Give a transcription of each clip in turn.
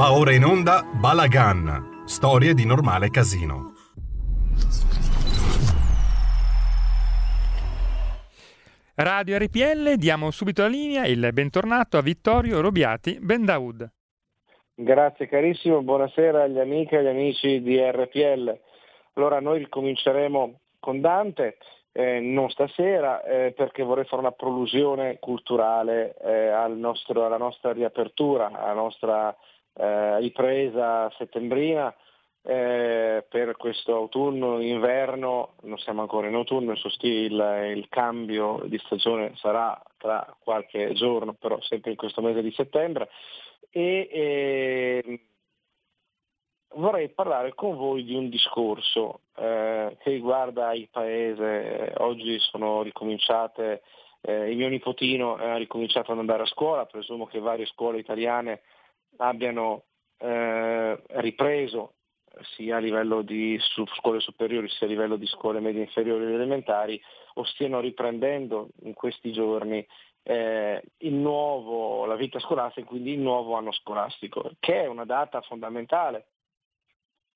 Va ora in onda Balagan, storie di normale casino. Radio RPL, diamo subito la linea il bentornato a Vittorio Robiati Bendaud. Grazie carissimo, buonasera agli amiche e agli amici di RPL. Allora noi cominceremo con Dante, eh, non stasera, eh, perché vorrei fare una prolusione culturale eh, al nostro, alla nostra riapertura, alla nostra eh, ripresa settembrina eh, per questo autunno-inverno, non siamo ancora in autunno, il, il, cambio di stagione sarà tra qualche giorno, però sempre in questo mese di settembre. E, eh, vorrei parlare con voi di un discorso eh, che riguarda il paese. Oggi sono ricominciate, eh, il mio nipotino ha ricominciato ad andare a scuola, presumo che varie scuole italiane abbiano eh, ripreso sia a livello di scuole superiori sia a livello di scuole medie inferiori ed elementari o stiano riprendendo in questi giorni eh, nuovo, la vita scolastica, quindi il nuovo anno scolastico, che è una data fondamentale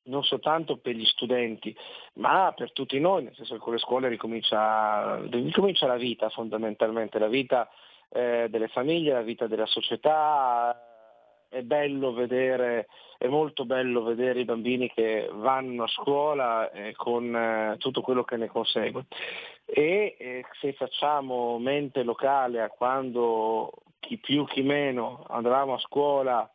non soltanto per gli studenti, ma per tutti noi, nel senso che con le scuole ricomincia, ricomincia la vita fondamentalmente, la vita eh, delle famiglie, la vita della società, è bello vedere, è molto bello vedere i bambini che vanno a scuola eh, con eh, tutto quello che ne consegue. E eh, se facciamo mente locale a quando chi più chi meno andavamo a scuola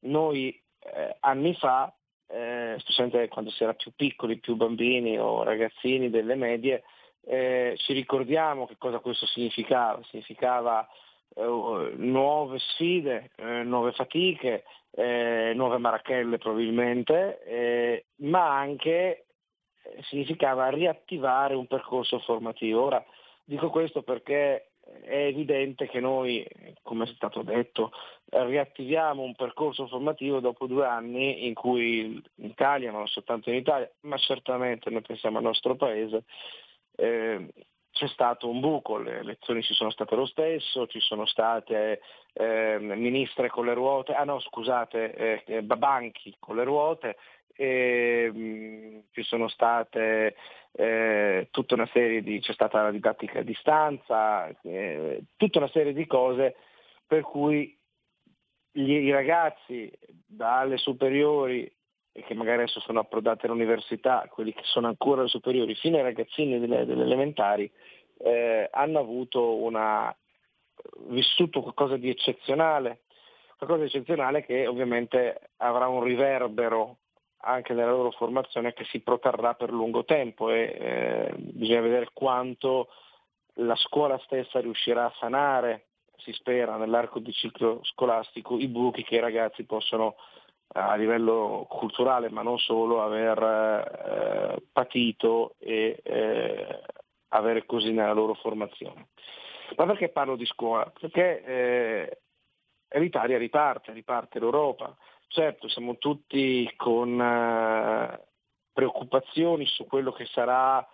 noi eh, anni fa, eh, specialmente quando si era più piccoli, più bambini o ragazzini delle medie, eh, ci ricordiamo che cosa questo significava. Significava nuove sfide, eh, nuove fatiche, eh, nuove marachelle probabilmente, ma anche significava riattivare un percorso formativo. Ora dico questo perché è evidente che noi, come è stato detto, riattiviamo un percorso formativo dopo due anni in cui in Italia, non soltanto in Italia, ma certamente noi pensiamo al nostro paese, eh, c'è stato un buco, le elezioni ci sono state lo stesso, ci sono state eh, ministre con le ruote, ah no scusate, eh, eh banchi con le ruote, e, mh, mm, ci sono state eh, tutta una serie di, c'è stata la didattica a distanza, eh, tutta una serie di cose per cui gli, i ragazzi dalle superiori e che magari adesso sono approdati all'università, quelli che sono ancora superiori, fino ai ragazzini delle, delle elementari, eh, hanno avuto una, vissuto qualcosa di eccezionale, qualcosa di eccezionale che ovviamente avrà un riverbero anche nella loro formazione che si protrarrà per lungo tempo e eh, bisogna vedere quanto la scuola stessa riuscirà a sanare, si spera, nell'arco di ciclo scolastico, i buchi che i ragazzi possono a livello culturale, ma non solo, aver eh, patito e eh, avere così nella loro formazione. Ma perché parlo di scuola? Perché eh, l'Italia riparte, riparte l'Europa. Certo, siamo tutti con eh, preoccupazioni su quello che sarà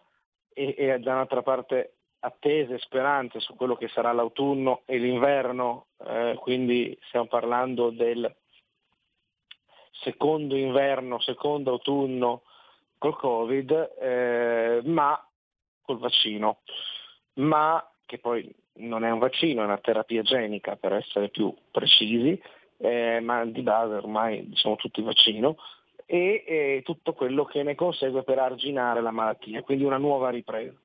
e, e da un'altra parte attese, speranze su quello che sarà l'autunno e l'inverno, eh, quindi stiamo parlando del secondo inverno, secondo autunno col Covid, eh, ma col vaccino, ma che poi non è un vaccino, è una terapia genica per essere più precisi, eh, ma di base ormai siamo tutti vaccino, e, e tutto quello che ne consegue per arginare la malattia, quindi una nuova ripresa.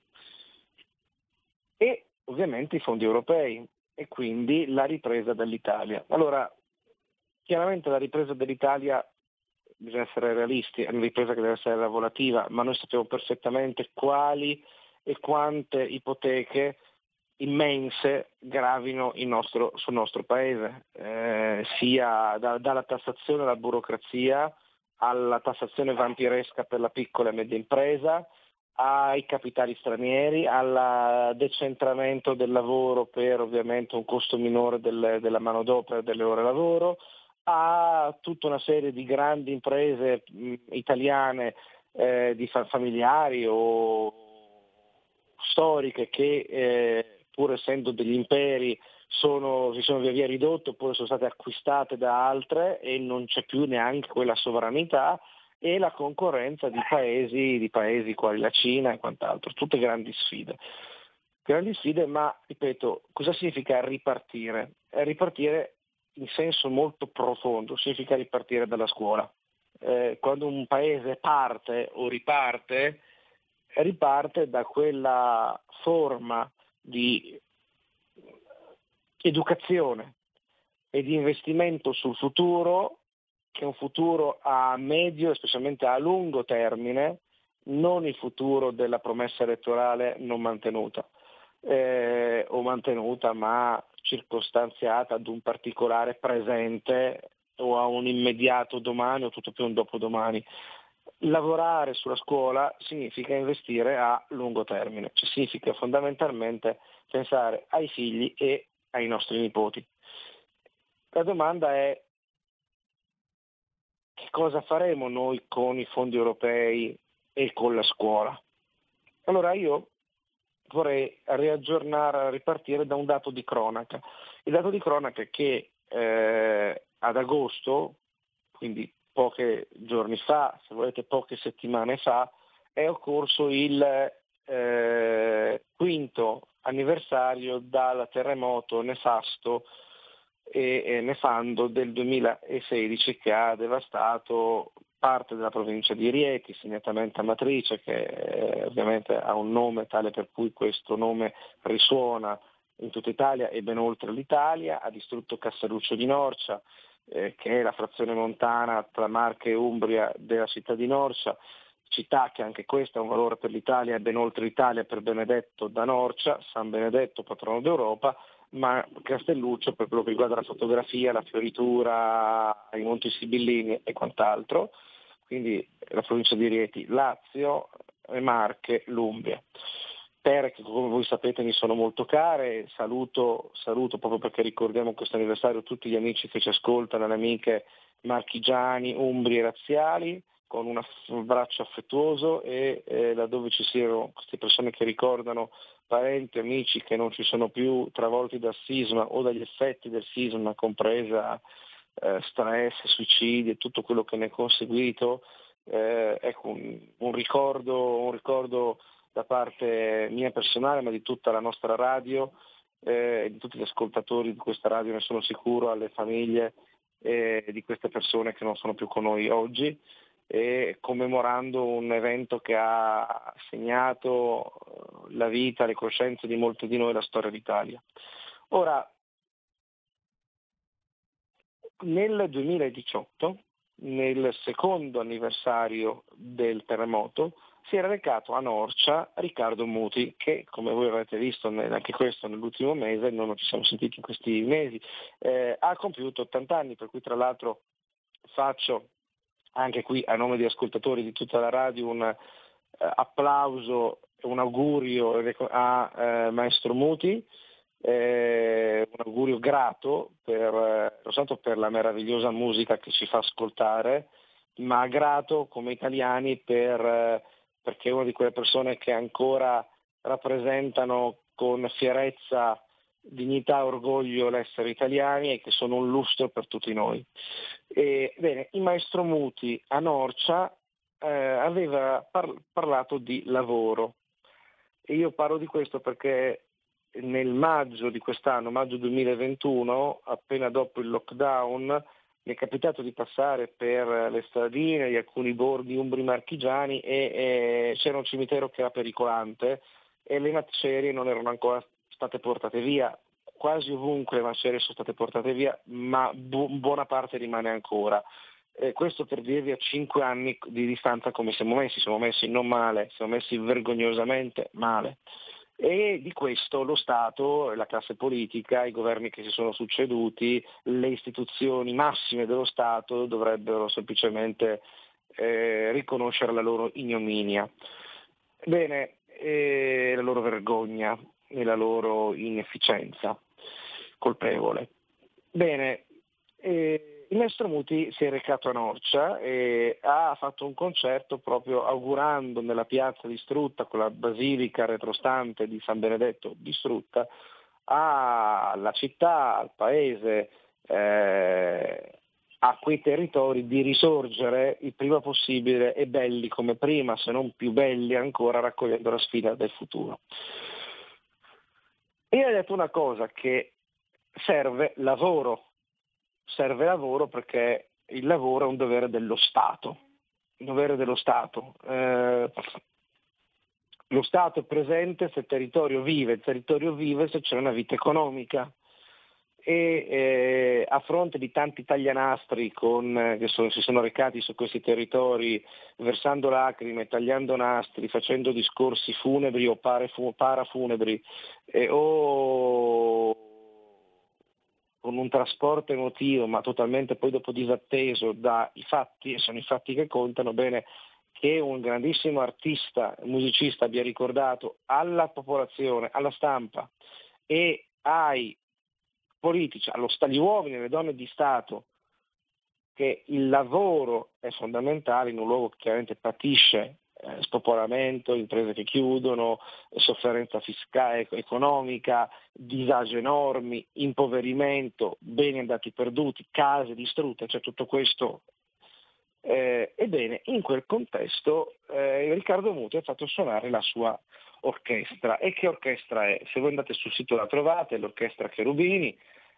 E ovviamente i fondi europei e quindi la ripresa dell'Italia. Allora, Chiaramente la ripresa dell'Italia bisogna essere realisti, è una ripresa che deve essere lavorativa, ma noi sappiamo perfettamente quali e quante ipoteche immense gravino nostro, sul nostro paese, eh, sia da, dalla tassazione alla burocrazia alla tassazione vampiresca per la piccola e media impresa, ai capitali stranieri, al decentramento del lavoro per ovviamente un costo minore del, della manodopera e delle ore lavoro, a tutta una serie di grandi imprese italiane eh, di fa- familiari o storiche che eh, pur essendo degli imperi sono, si sono via via ridotte oppure sono state acquistate da altre e non c'è più neanche quella sovranità e la concorrenza di paesi, di paesi quali la Cina e quant'altro, tutte grandi sfide. Grandi sfide, ma ripeto, cosa significa ripartire? ripartire in senso molto profondo, significa ripartire dalla scuola. Eh, quando un paese parte o riparte, riparte da quella forma di educazione e di investimento sul futuro, che è un futuro a medio e specialmente a lungo termine, non il futuro della promessa elettorale non mantenuta eh, o mantenuta ma circostanziata ad un particolare presente o a un immediato domani o tutto più un dopodomani. Lavorare sulla scuola significa investire a lungo termine, cioè significa fondamentalmente pensare ai figli e ai nostri nipoti. La domanda è che cosa faremo noi con i fondi europei e con la scuola? Allora io vorrei riaggiornare, ripartire da un dato di cronaca. Il dato di cronaca è che eh, ad agosto, quindi pochi giorni fa, se volete poche settimane fa, è occorso il eh, quinto anniversario dal terremoto nefasto e, e nefando del 2016 che ha devastato parte della provincia di Rieti, segnatamente Amatrice, che eh, ovviamente ha un nome tale per cui questo nome risuona in tutta Italia e ben oltre l'Italia, ha distrutto Cassaluccio di Norcia, eh, che è la frazione montana tra Marche e Umbria della città di Norcia, città che anche questa ha un valore per l'Italia e ben oltre l'Italia per Benedetto da Norcia, San Benedetto patrono d'Europa, ma Castelluccio per quello che riguarda la fotografia, la fioritura, i Monti Sibillini e quant'altro, quindi la provincia di Rieti, Lazio, Marche, L'Umbria. Terre che come voi sapete mi sono molto care, saluto, saluto proprio perché ricordiamo questo anniversario tutti gli amici che ci ascoltano, le amiche marchigiani, umbri e razziali, con un abbraccio affettuoso e eh, laddove ci siano queste persone che ricordano parenti, amici che non ci sono più travolti dal sisma o dagli effetti del sisma, compresa eh, stress, suicidi e tutto quello che ne è conseguito, eh, ecco, un, un, ricordo, un, ricordo, da parte mia personale ma di tutta la nostra radio eh, e di tutti gli ascoltatori di questa radio, ne sono sicuro, alle famiglie di queste persone che non sono più con noi oggi e commemorando un evento che ha segnato eh, la vita, le coscienze di molti di noi e la storia d'Italia. Ora, nel 2018, nel secondo anniversario del terremoto, si era recato a Norcia Riccardo Muti, che come voi avrete visto anche questo nell'ultimo mese, non ci siamo sentiti in questi mesi, eh, ha compiuto 80 anni, per cui tra l'altro faccio anche qui a nome di ascoltatori di tutta la radio un eh, applauso un augurio a eh, Maestro Muti, eh, un augurio grato per, eh, per la meravigliosa musica che ci fa ascoltare, ma grato come italiani per, eh, perché è una di quelle persone che ancora rappresentano con fierezza dignità orgoglio l'essere italiani e che sono un lustro per tutti noi. E, bene, il maestro Muti a Norcia eh, aveva par- parlato di lavoro e io parlo di questo perché nel maggio di quest'anno, maggio 2021, appena dopo il lockdown, mi è capitato di passare per le stradine di alcuni borghi umbri marchigiani e, e c'era un cimitero che era pericolante e le macerie non erano ancora state portate via, quasi ovunque le macerie sono state portate via, ma bu- buona parte rimane ancora. Eh, questo per dirvi a cinque anni di distanza come siamo messi, siamo messi non male, siamo messi vergognosamente male. E di questo lo Stato, la classe politica, i governi che si sono succeduti, le istituzioni massime dello Stato dovrebbero semplicemente eh, riconoscere la loro ignominia. Bene, eh, la loro vergogna e la loro inefficienza colpevole. Bene, eh, il maestro Muti si è recato a Norcia e ha fatto un concerto proprio augurando nella piazza distrutta, con la basilica retrostante di San Benedetto distrutta, alla città, al paese, eh, a quei territori di risorgere il prima possibile e belli come prima, se non più belli ancora, raccogliendo la sfida del futuro. Io ho detto una cosa che serve lavoro, serve lavoro perché il lavoro è un dovere dello Stato, un dovere dello Stato. Eh, lo Stato è presente se il territorio vive, il territorio vive se c'è una vita economica e eh, a fronte di tanti taglianastri con, eh, che sono, si sono recati su questi territori versando lacrime, tagliando nastri, facendo discorsi funebri o parafunebri eh, o con un trasporto emotivo ma totalmente poi dopo disatteso dai fatti, e sono i fatti che contano, bene che un grandissimo artista, musicista abbia ricordato alla popolazione, alla stampa e ai politici, allo, agli uomini e alle donne di Stato, che il lavoro è fondamentale in un luogo che chiaramente patisce eh, spopolamento, imprese che chiudono, sofferenza fiscale, economica, disagi enormi, impoverimento, beni andati perduti, case distrutte, cioè tutto questo. Eh, ebbene, in quel contesto eh, Riccardo Muti ha fatto suonare la sua orchestra. E che orchestra è? Se voi andate sul sito la trovate, l'orchestra Cherubini,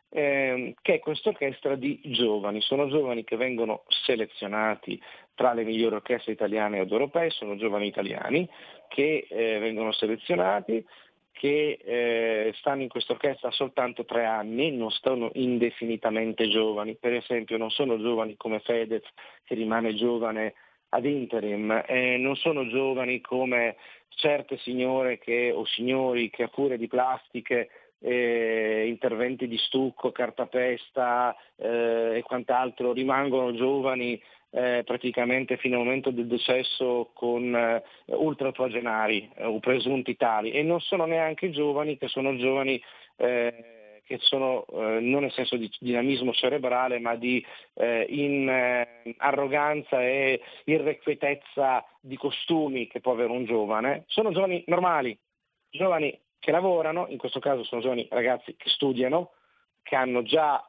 ehm, che è questa orchestra di giovani. Sono giovani che vengono selezionati tra le migliori orchestre italiane ed europee, sono giovani italiani che eh, vengono selezionati, che eh, stanno in questa orchestra soltanto tre anni, non sono indefinitamente giovani, per esempio non sono giovani come Fedez che rimane giovane ad interim, eh, non sono giovani come certe signore che, o signori che a furia di plastiche eh, interventi di stucco, cartapesta eh, e quant'altro rimangono giovani eh, praticamente fino al momento del decesso con eh, ultratuagenari eh, o presunti tali. E non sono neanche giovani che sono giovani eh, che sono eh, non nel senso di dinamismo cerebrale ma di eh, in, arroganza e irrequietezza di costumi che può avere un giovane, sono giovani normali, giovani che lavorano, in questo caso sono giovani ragazzi che studiano, che hanno già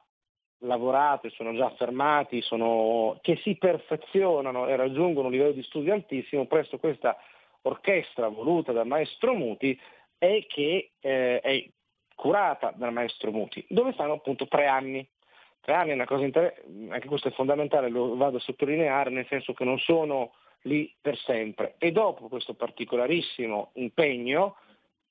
lavorato sono già affermati, sono, che si perfezionano e raggiungono un livello di studio altissimo presso questa orchestra voluta dal maestro Muti e che eh, è curata dal maestro Muti, dove stanno appunto tre anni. Tre anni è una cosa interessante, anche questo è fondamentale, lo vado a sottolineare, nel senso che non sono lì per sempre. E dopo questo particolarissimo impegno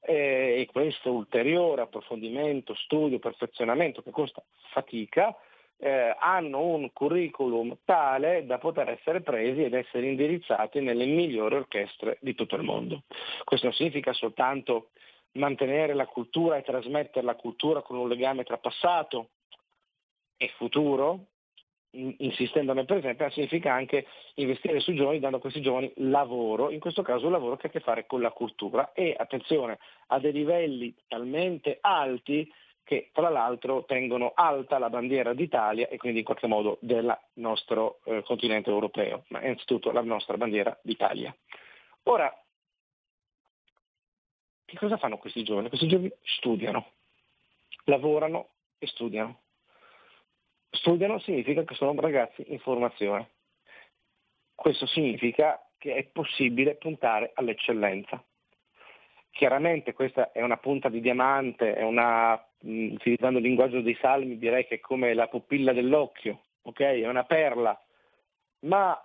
eh, e questo ulteriore approfondimento, studio, perfezionamento che costa fatica, eh, hanno un curriculum tale da poter essere presi ed essere indirizzati nelle migliori orchestre di tutto il mondo. Questo non significa soltanto mantenere la cultura e trasmettere la cultura con un legame tra passato e futuro, insistendone per esempio, significa anche investire sui giovani dando a questi giovani lavoro, in questo caso un lavoro che ha a che fare con la cultura e attenzione a dei livelli talmente alti che tra l'altro tengono alta la bandiera d'Italia e quindi in qualche modo del nostro eh, continente europeo, ma innanzitutto la nostra bandiera d'Italia. Ora, che cosa fanno questi giovani? Questi giovani studiano, lavorano e studiano. Studiano significa che sono ragazzi in formazione. Questo significa che è possibile puntare all'eccellenza. Chiaramente questa è una punta di diamante, è una, utilizzando il linguaggio dei salmi direi che è come la pupilla dell'occhio, ok? È una perla, ma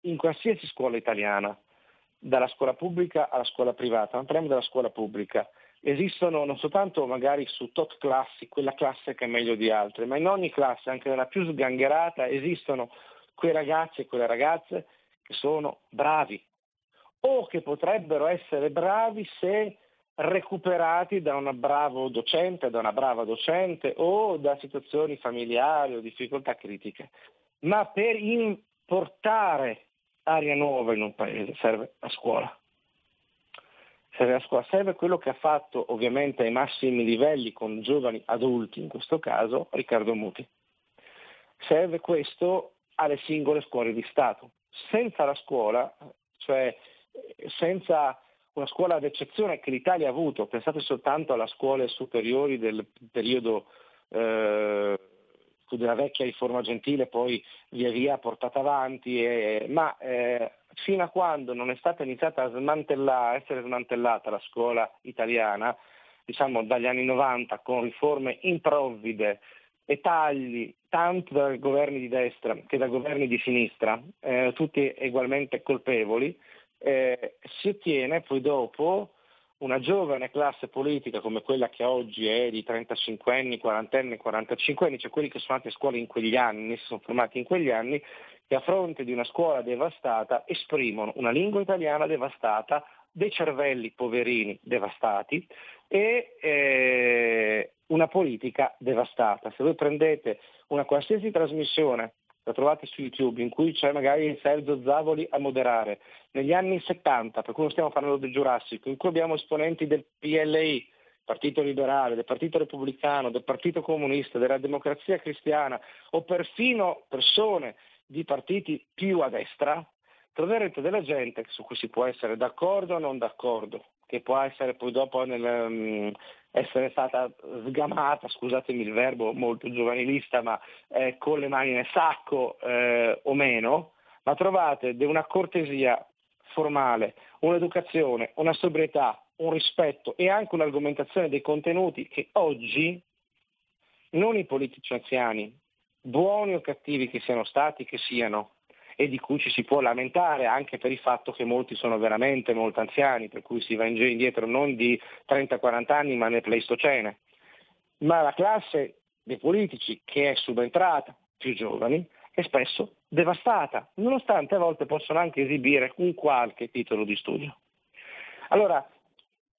in qualsiasi scuola italiana, dalla scuola pubblica alla scuola privata, ma parliamo della scuola pubblica, esistono non soltanto magari su tot classi, quella classe che è meglio di altre, ma in ogni classe, anche nella più sgangherata, esistono quei ragazzi e quelle ragazze che sono bravi o che potrebbero essere bravi se recuperati da un bravo docente, da una brava docente o da situazioni familiari o difficoltà critiche. Ma per importare aria nuova in un paese serve la scuola scuola, serve quello che ha fatto ovviamente ai massimi livelli con giovani adulti, in questo caso Riccardo Muti. Serve questo alle singole scuole di Stato. Senza la scuola, cioè senza una scuola d'eccezione che l'Italia ha avuto, pensate soltanto alle scuole superiori del periodo eh, della vecchia riforma gentile, poi via via portata avanti, e, ma eh, fino a quando non è stata iniziata a, smantellare, essere smantellata la scuola italiana, diciamo dagli anni 90 con riforme improvvide e tagli tanto dai governi di destra che dai governi di sinistra, eh, tutti ugualmente colpevoli, eh, si ottiene poi dopo una giovane classe politica come quella che oggi è di 35 anni, 40 anni, 45 anni, cioè quelli che sono andati a scuola in quegli anni, si sono formati in quegli anni, che a fronte di una scuola devastata esprimono una lingua italiana devastata, dei cervelli poverini devastati e eh, una politica devastata. Se voi prendete una qualsiasi trasmissione la trovate su YouTube, in cui c'è magari Sergio Zavoli a moderare, negli anni 70, per cui non stiamo parlando del Giurassico, in cui abbiamo esponenti del PLI, Partito Liberale, del Partito Repubblicano, del Partito Comunista, della Democrazia Cristiana o perfino persone di partiti più a destra, troverete della gente su cui si può essere d'accordo o non d'accordo, che può essere poi dopo nel, um, essere stata sgamata, scusatemi il verbo molto giovanilista, ma eh, con le mani nel sacco eh, o meno, ma trovate una cortesia formale, un'educazione, una sobrietà, un rispetto e anche un'argomentazione dei contenuti che oggi non i politici anziani, buoni o cattivi che siano stati, che siano, e di cui ci si può lamentare anche per il fatto che molti sono veramente molto anziani, per cui si va indietro non di 30-40 anni ma nel Pleistocene. Ma la classe dei politici che è subentrata, più giovani, è spesso devastata, nonostante a volte possono anche esibire un qualche titolo di studio. Allora,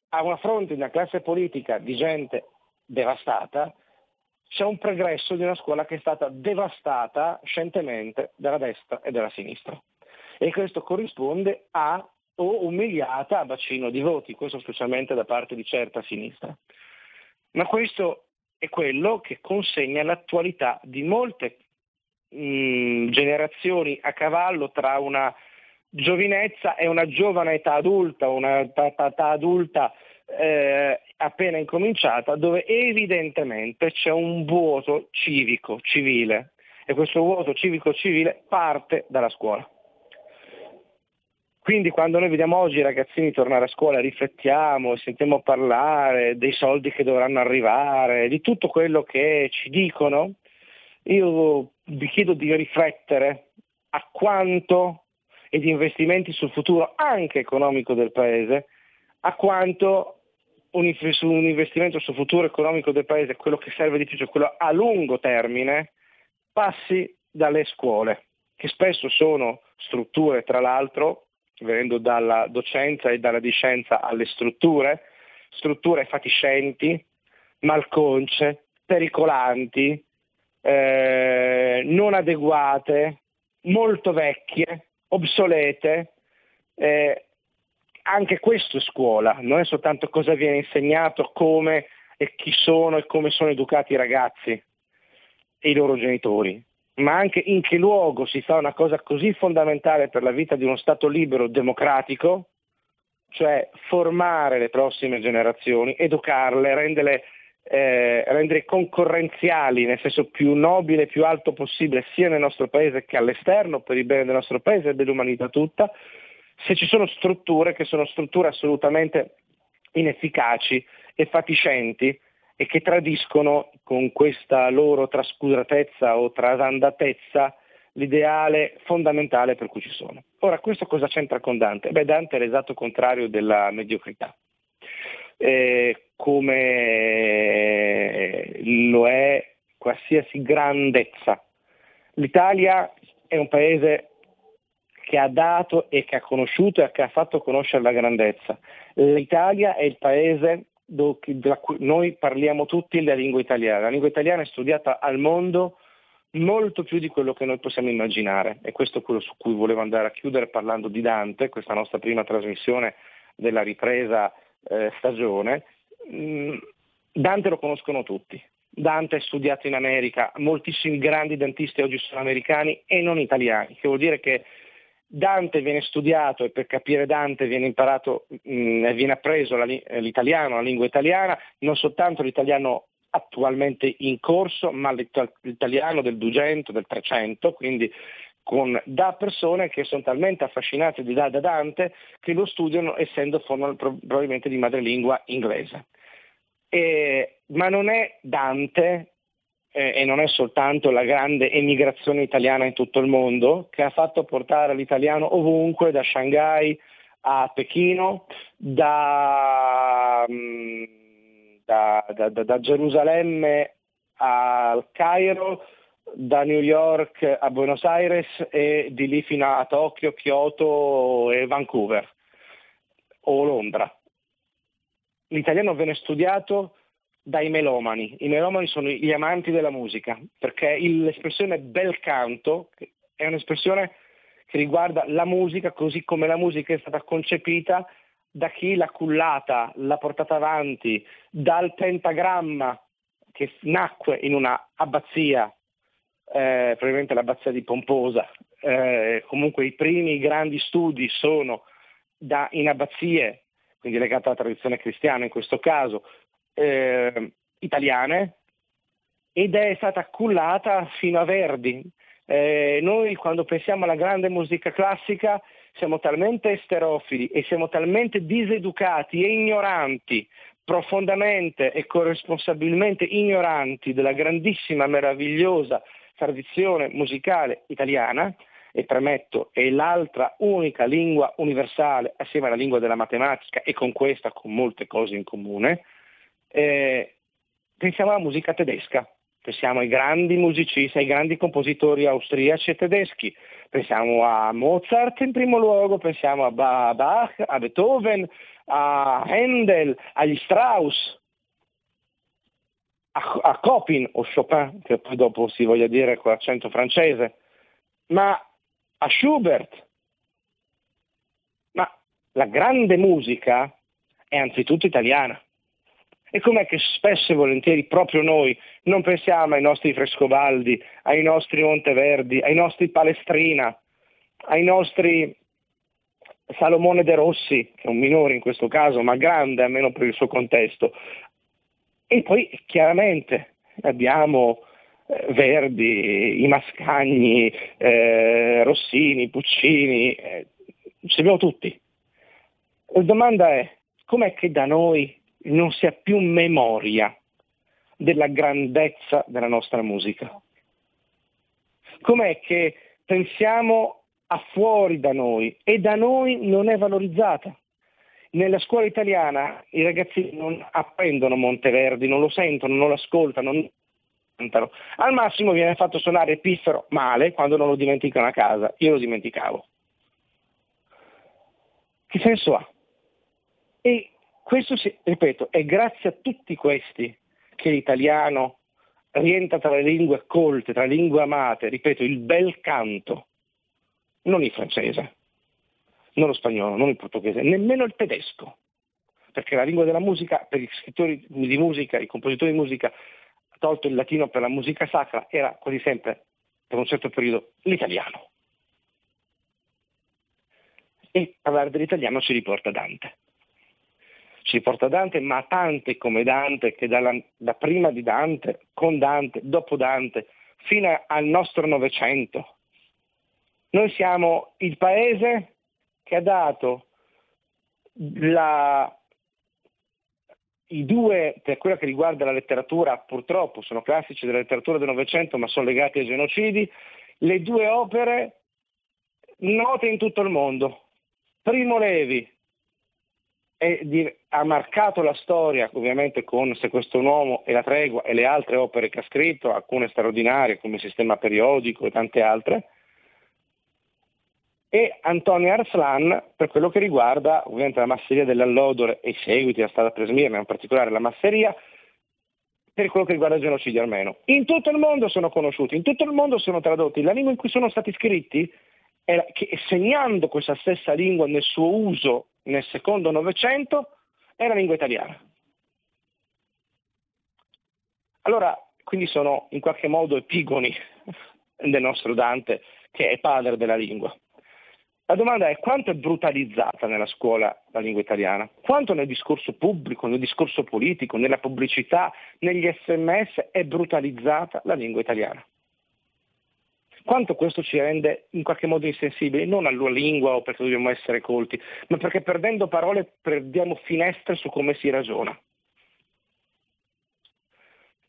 a una fronte di una classe politica di gente devastata, c'è un pregresso di una scuola che è stata devastata scientemente dalla destra e dalla sinistra. E questo corrisponde a o umiliata a bacino di voti, questo specialmente da parte di certa sinistra. Ma questo è quello che consegna l'attualità di molte mh, mm, generazioni a cavallo tra una giovinezza e una giovane età adulta, una età adulta eh, appena incominciata dove evidentemente c'è un vuoto civico, civile e questo vuoto civico-civile parte dalla scuola. Quindi quando noi vediamo oggi i ragazzini tornare a scuola, riflettiamo sentiamo parlare dei soldi che dovranno arrivare, di tutto quello che ci dicono, io vi chiedo di riflettere a quanto e di investimenti sul futuro anche economico del Paese, a quanto un, su un investimento sul futuro economico del Paese, quello che serve di più, cioè quello a lungo termine, passi dalle scuole, che spesso sono strutture, tra l'altro, venendo dalla docenza e dalla discenza alle strutture, strutture fatiscenti, malconce, pericolanti, eh, non adeguate, molto vecchie, obsolete, eh, anche questo è scuola, non è soltanto cosa viene insegnato, come e chi sono e come sono educati i ragazzi e i loro genitori, ma anche in che luogo si fa una cosa così fondamentale per la vita di uno Stato libero democratico, cioè formare le prossime generazioni, educarle, renderle, eh, rendere concorrenziali nel senso più nobile e più alto possibile sia nel nostro paese che all'esterno per il bene del nostro paese e dell'umanità tutta, se ci sono strutture che sono strutture assolutamente inefficaci e fatiscenti e che tradiscono con questa loro trascuratezza o trasandatezza l'ideale fondamentale per cui ci sono. Ora, questo cosa c'entra con Dante? Beh, Dante è l'esatto contrario della mediocrità, eh, come lo è qualsiasi grandezza. L'Italia è un paese che ha dato e che ha conosciuto e che ha fatto conoscere la grandezza. L'Italia è il paese dove noi parliamo tutti la lingua italiana. La lingua italiana è studiata al mondo molto più di quello che noi possiamo immaginare e questo è quello su cui volevo andare a chiudere parlando di Dante, questa nostra prima trasmissione della ripresa eh, stagione. Mm, Dante lo conoscono tutti. Dante è studiato in America, moltissimi grandi dantisti oggi sono americani e non italiani, che vuol dire che Dante viene studiato e per capire Dante viene imparato, mh, mm, viene appreso la, l'italiano, la lingua italiana, non soltanto l'italiano attualmente in corso, ma l'italiano del 200, del 300, quindi con, da persone che sono talmente affascinate da, da Dante che lo studiano essendo probabilmente di madrelingua inglese. E, ma non è Dante eh, e non è soltanto la grande emigrazione italiana in tutto il mondo che ha fatto portare l'italiano ovunque, da Shanghai a Pechino, da, mm, da, da, da Gerusalemme al Cairo, da New York a Buenos Aires e di lì fino a Tokyo, Kyoto e Vancouver o Londra. L'italiano viene studiato dai melomani. I melomani sono gli amanti della musica, perché l'espressione bel canto è un'espressione che riguarda la musica così come la musica è stata concepita da chi l'ha cullata, l'ha portata avanti, dal pentagramma che nacque in una abbazia eh, probabilmente l'abbazia di Pomposa. Eh, comunque i primi grandi studi sono da, in abbazie, quindi legate alla tradizione cristiana in questo caso, eh, italiane, ed è stata cullata fino a Verdi. Eh, noi quando pensiamo alla grande musica classica siamo talmente esterofili e siamo talmente diseducati e ignoranti profondamente e corresponsabilmente ignoranti della grandissima, meravigliosa tradizione musicale italiana, e premetto è l'altra unica lingua universale assieme alla lingua della matematica e con questa con molte cose in comune, eh, pensiamo alla musica tedesca, pensiamo ai grandi musicisti, ai grandi compositori austriaci e tedeschi, pensiamo a Mozart in primo luogo, pensiamo a Bach, a Beethoven, a Handel, agli Strauss, a, a Copin o Chopin, che poi dopo si voglia dire con l'accento francese, ma a Schubert. Ma la grande musica è anzitutto italiana. E com'è che spesso e volentieri proprio noi non pensiamo ai nostri Frescobaldi, ai nostri Monteverdi, ai nostri Palestrina, ai nostri Salomone De Rossi, che è un minore in questo caso, ma grande almeno per il suo contesto, e poi chiaramente abbiamo eh, Verdi, i Mascagni, eh, Rossini, Puccini, eh, ce abbiamo tutti. La domanda è com'è che da noi non si ha più memoria della grandezza della nostra musica? Com'è che pensiamo a fuori da noi e da noi non è valorizzata? Nella scuola italiana i ragazzini non apprendono Monteverdi, non lo sentono, non lo ascoltano, non cantano. Al massimo viene fatto suonare piffero male quando non lo dimenticano a casa. Io lo dimenticavo. Che senso ha? E questo, ripeto, è grazie a tutti questi che l'italiano rientra tra le lingue colte, tra le lingue amate, ripeto, il bel canto, non il francese non lo spagnolo, non il portoghese, nemmeno il tedesco, perché la lingua della musica, per gli scrittori di musica, i compositori di musica, tolto il latino per la musica sacra, era quasi sempre, per un certo periodo, l'italiano. E parlare dell'italiano ci riporta Dante. Ci riporta Dante, ma tante come Dante, che dalla, da prima di Dante, con Dante, dopo Dante, fino al nostro Novecento. Noi siamo il paese che ha dato la, i due, per quello che riguarda la letteratura, purtroppo sono classici della letteratura del Novecento, ma sono legati ai genocidi, le due opere note in tutto il mondo. Primo Levi di, ha marcato la storia, ovviamente con Se questo uomo e La tregua e le altre opere che ha scritto, alcune straordinarie come Sistema periodico e tante altre, e Antonio Arslan per quello che riguarda ovviamente la masseria dell'Allodore e i seguiti, la strada per Smirna, in particolare la masseria, per quello che riguarda il genocidio armeno. In tutto il mondo sono conosciuti, in tutto il mondo sono tradotti, la lingua in cui sono stati scritti, è che, segnando questa stessa lingua nel suo uso nel secondo Novecento, è la lingua italiana. Allora, quindi sono in qualche modo epigoni del nostro Dante, che è padre della lingua. La domanda è quanto è brutalizzata nella scuola la lingua italiana? Quanto nel discorso pubblico, nel discorso politico, nella pubblicità, negli sms è brutalizzata la lingua italiana? Quanto questo ci rende in qualche modo insensibili, non alla lingua o perché dobbiamo essere colti, ma perché perdendo parole perdiamo finestre su come si ragiona.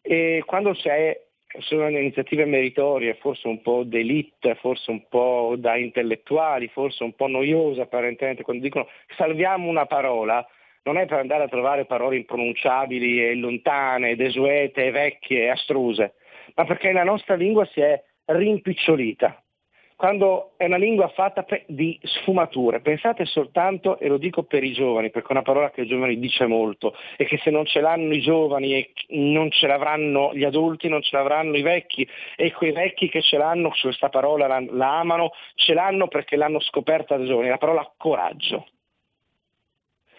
E quando c'è sono iniziative meritorie, forse un po' d'elite, forse un po' da intellettuali, forse un po' noiosa apparentemente, quando dicono salviamo una parola, non è per andare a trovare parole impronunciabili e lontane, desuete, vecchie astruse, ma perché la nostra lingua si è rimpicciolita quando è una lingua fatta di sfumature. Pensate soltanto, e lo dico per i giovani, perché è una parola che ai giovani dice molto, e che se non ce l'hanno i giovani e non ce l'avranno gli adulti, non ce l'avranno i vecchi, e quei vecchi che ce l'hanno su questa parola la, la amano, ce l'hanno perché l'hanno scoperta da giovani, la parola coraggio.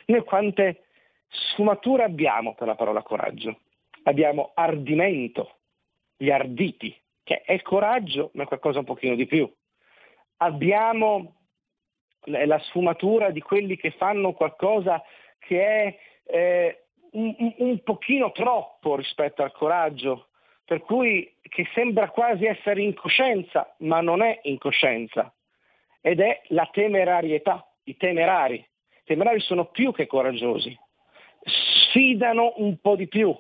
Noi quante sfumature abbiamo per la parola coraggio? Abbiamo ardimento, gli arditi, che è coraggio, ma è qualcosa un pochino di più abbiamo la sfumatura di quelli che fanno qualcosa che è eh, un, un pochino troppo rispetto al coraggio, per cui che sembra quasi essere incoscienza, ma non è incoscienza, ed è la temerarietà, i temerari. I temerari sono più che coraggiosi, sfidano un po' di più.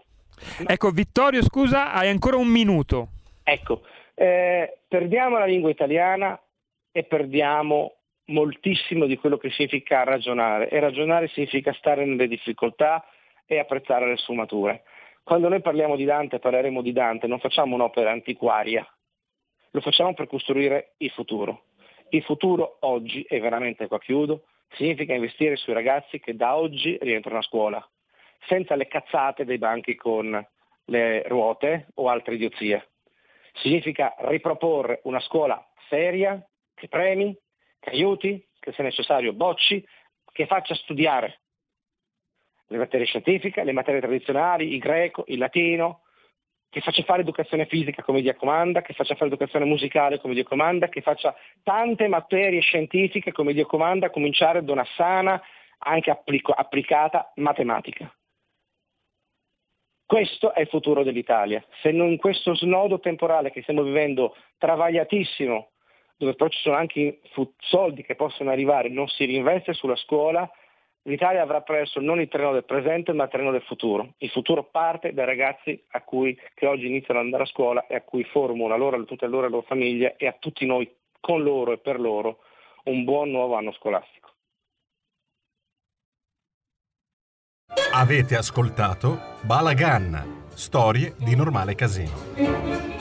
Ecco, Vittorio, scusa, hai ancora un minuto. Ecco, eh, perdiamo la lingua italiana, e perdiamo moltissimo di quello che significa ragionare e ragionare significa stare nelle difficoltà e apprezzare le sfumature. Quando noi parliamo di Dante, parleremo di Dante, non facciamo un'opera antiquaria, lo facciamo per costruire il futuro. Il futuro oggi, e veramente qua chiudo, significa investire sui ragazzi che da oggi rientrano a scuola, senza le cazzate dei banchi con le ruote o altre idiozie. Significa riproporre una scuola seria, che premi, che aiuti, che se necessario bocci, che faccia studiare le materie scientifiche, le materie tradizionali, il greco, il latino, che faccia fare educazione fisica come Dio comanda, che faccia fare educazione musicale come Dio comanda, che faccia tante materie scientifiche come Dio comanda, a cominciare da una sana, anche applico, applicata matematica. Questo è il futuro dell'Italia. Se non in questo snodo temporale che stiamo vivendo travagliatissimo dove però ci sono anche soldi che possono arrivare, non si reinveste sulla scuola, l'Italia avrà perso non il treno del presente ma il treno del futuro. Il futuro parte dai ragazzi cui, che oggi iniziano ad andare a scuola e a cui formo a loro, tutte loro, le loro famiglie e a tutti noi con loro e per loro un buon nuovo anno scolastico. Avete ascoltato Balagan, storie di normale casino.